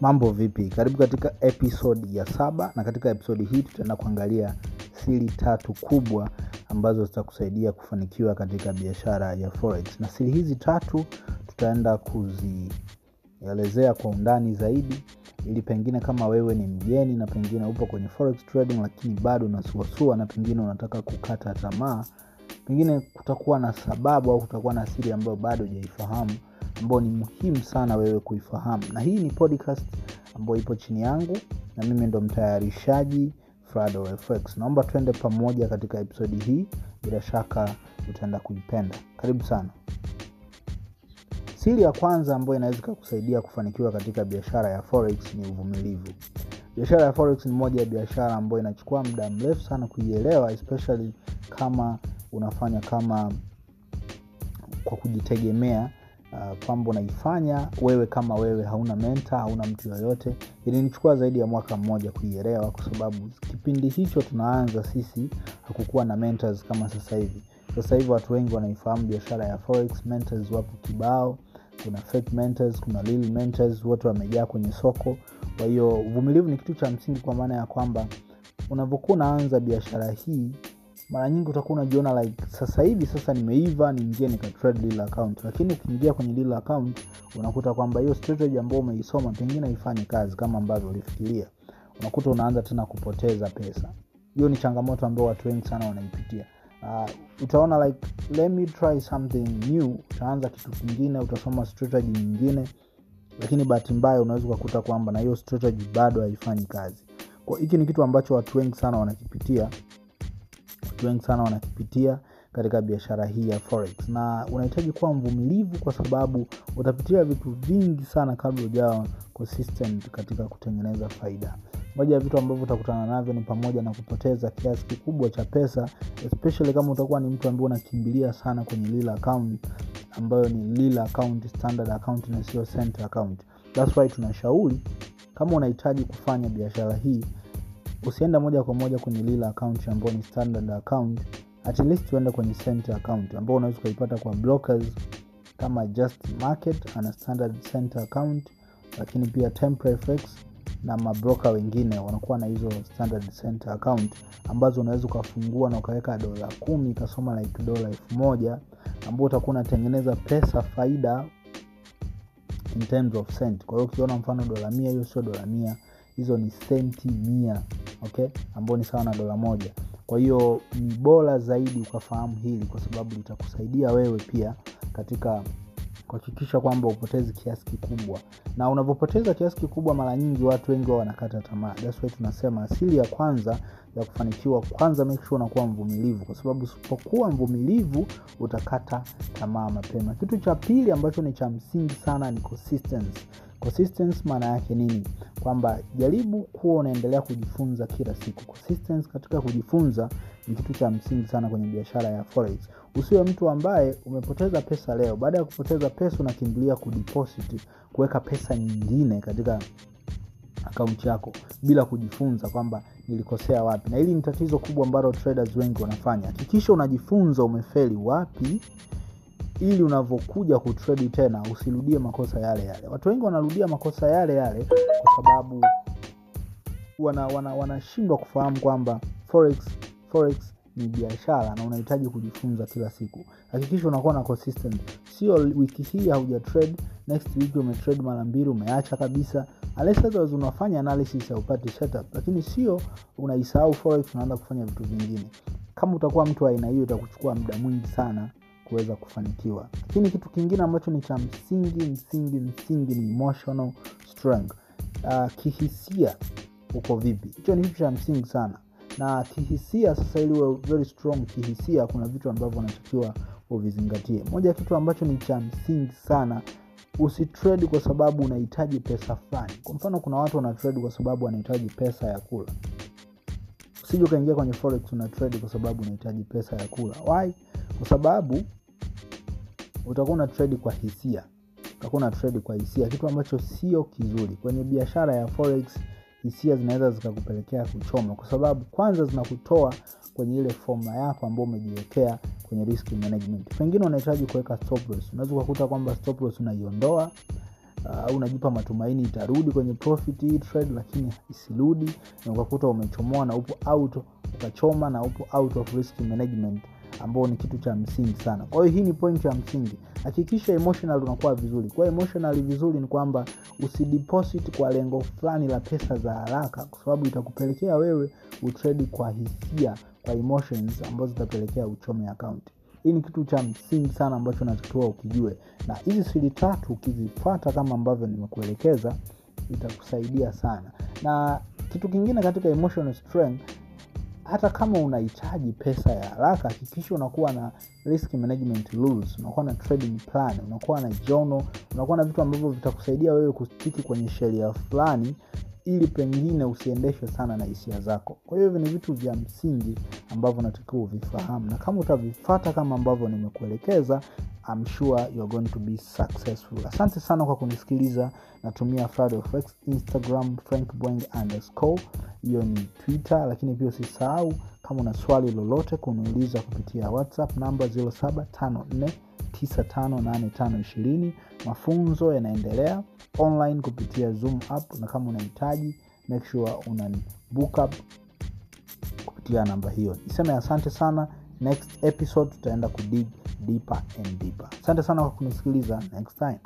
mambo vipi? Karibu katika episodi ya saba na katika episodi hii tutaenda kuangalia siri tatu kubwa ambazo zitakusaidia kufanikiwa katika biashara ya forex. Na siri hizi tatu tutaenda kuzielezea kwa undani zaidi ili pengine kama wewe ni mgeni na pengine upo kwenye forex trading lakini bado unasuasua na pengine unataka kukata tamaa pengine kutakuwa na sababu au kutakuwa na siri ambayo bado hujaifahamu ambayo ni muhimu sana wewe kuifahamu. Na hii ni podcast ambayo ipo chini yangu na mimi ndo mtayarishaji Frado naomba tuende pamoja katika episodi hii bila shaka utaenda kuipenda. Karibu sana. Siri ya kwanza ambayo inaweza ikakusaidia kufanikiwa katika biashara ya forex ni uvumilivu. Biashara ya forex ni moja ya biashara ambayo inachukua muda mrefu sana kuielewa especially kama unafanya kama kwa kujitegemea uh, kwamba unaifanya wewe kama wewe hauna menta hauna mtu yoyote. Ilinichukua zaidi ya mwaka mmoja kuielewa kwa sababu kipindi hicho tunaanza sisi hakukuwa na mentors kama sasa hivi. Sasa hivi watu wengi wanaifahamu biashara ya forex mentors wapo kibao kuna fake mentors kuna real mentors wote wamejaa kwenye soko. Kwa hiyo uvumilivu ni kitu cha msingi kwa maana ya kwamba unavyokuwa unaanza biashara hii mara nyingi utakuwa unajiona like sasa hivi sasa nimeiva niingie account. Lakini ukiingia kwenye lile account unakuta kwamba hiyo strategy ambayo umeisoma pengine haifanyi kazi kama ambavyo ulifikiria. Unakuta unaanza tena kupoteza pesa. Hiyo ni changamoto ambayo watu wengi sana wanaipitia. Uh, utaona like let me try something new. Utaanza kitu kingine utasoma strategy nyingine. Lakini bahati mbaya unaweza ukakuta kwamba na hiyo strategy bado haifanyi kazi. Kwa hiki ni kitu ambacho watu wengi sana wanakipitia watu wengi sana wanakipitia katika biashara hii ya forex. Na unahitaji kuwa mvumilivu kwa sababu utapitia vitu vingi sana kabla ujawa consistent katika kutengeneza faida. Moja ya vitu ambavyo utakutana navyo ni pamoja na kupoteza kiasi kikubwa cha pesa especially kama utakuwa ni mtu ambaye unakimbilia sana kwenye lile account ambayo ni lile account standard account na sio center account. Thats why tunashauri kama unahitaji kufanya biashara hii usiende moja kwa moja kwenye lile account ambayo ni standard account. At least uende kwenye center account ambao unaweza ukaipata kwa brokers kama just market ana standard center account lakini pia temprefx na mabroka wengine wanakuwa na hizo standard center account ambazo unaweza ukafungua na ukaweka dola kumi ikasoma like dola elfu moja ambao utakuwa unatengeneza pesa faida in terms of cent. Kwa hiyo ukiona mfano dola mia hiyo sio dola mia hizo ni senti mia okay? Ambao ni sawa na dola moja. Kwa hiyo ni bora zaidi ukafahamu hili kwa sababu litakusaidia wewe pia katika kuhakikisha kwamba upotezi kiasi kikubwa. Na unavyopoteza kiasi kikubwa mara nyingi watu wengi wao wanakata tamaa. That's why tunasema asili ya kwanza ya kufanikiwa kwanza make sure unakuwa mvumilivu. Kwa sababu usipokuwa mvumilivu utakata tamaa mapema. Kitu cha pili ambacho ni cha msingi sana ni consistency consistency maana yake nini? Kwamba jaribu kuwa unaendelea kujifunza kila siku. Consistency katika kujifunza ni kitu cha msingi sana kwenye biashara ya forex. Usiwe mtu ambaye umepoteza pesa leo. Baada ya kupoteza pesa unakimbilia kudeposit kuweka pesa nyingine katika akaunti yako bila kujifunza kwamba nilikosea wapi. Na hili ni tatizo kubwa ambalo traders wengi wanafanya. Hakikisha unajifunza umefeli wapi ili unavyokuja kutredi tena usirudie makosa yale yale. Watu wengi wanarudia makosa yale yale kwa sababu wanashindwa wana, wana, kufahamu kwamba forex forex ni biashara na unahitaji kujifunza kila siku. Hakikisha unakuwa na consistent. Sio wiki hii hauja trade next week umetrade mara mbili umeacha kabisa. Unless unafanya analysis haupati setup. Lakini sio unaisahau forex unaanza kufanya vitu vingine. Kama utakuwa mtu aina hiyo itakuchukua muda mwingi sana kuweza kufanikiwa. Lakini kitu kingine ambacho ni cha msingi msingi msingi ni emotional strength. Uh, kihisia uko vipi? Hicho ni kitu cha msingi sana. Na kihisia sasa ili very strong kihisia kuna vitu ambavyo unatakiwa uvizingatie. Moja ya kitu ambacho ni cha msingi sana usitrade kwa sababu unahitaji pesa fulani. Kwa mfano kuna watu wanatrade kwa sababu wanahitaji pesa ya kula. Usije ukaingia kwenye forex una trade kwa sababu unahitaji pesa ya kula. Why? Kwa sababu utakuwa una trade kwa hisia. Utakuwa una trade kwa hisia. Kitu ambacho sio kizuri. Kwenye biashara ya forex hisia zinaweza zikakupelekea kuchoma. Kwa sababu kwanza zinakutoa kwenye ile foma yako ambao umejiwekea kwenye risk management. Pengine unahitaji kuweka stop loss. Unaweza ukakuta kwamba stop loss uh, unajipa matumaini itarudi kwenye profit hii trade lakini isirudi na ukakuta umechomoa na upo out ukachoma na upo out of risk management ambao ni kitu cha msingi sana. Kwa hiyo hii ni point ya msingi. Hakikisha emotional unakuwa vizuri. Kwa emotional vizuri ni kwamba usideposit kwa lengo fulani la pesa za haraka kwa sababu itakupelekea wewe utredi kwa hisia kwa emotions ambazo zitapelekea uchome akaunti hii ni kitu cha msingi sana ambacho natakiwa ukijue. Na hizi siri tatu ukizifata kama ambavyo nimekuelekeza itakusaidia sana. Na kitu kingine katika emotional strength hata kama unahitaji pesa ya haraka hakikisha unakuwa na risk management rules unakuwa na trading plan unakuwa na jono unakuwa na vitu ambavyo vitakusaidia wewe kustiki kwenye sheria fulani ili pengine usiendeshwe sana na hisia zako. Kwa hiyo hivi ni vitu vya msingi ambavyo natakiwa uvifahamu na kama utavifata kama ambavyo nimekuelekeza I'm sure you're going to be successful. Asante sana kwa kunisikiliza. Natumia Frex, instagram frankboing underscore. Hiyo ni twitter lakini pia usisahau kama una swali lolote kuniuliza kupitia whatsapp namba 0754958520 mafunzo yanaendelea online kupitia zoom app na kama unahitaji make sure una book up kupitia namba hiyo. Niseme asante sana. Next episode tutaenda kudig deeper and deeper. Asante sana kwa kunisikiliza. Next time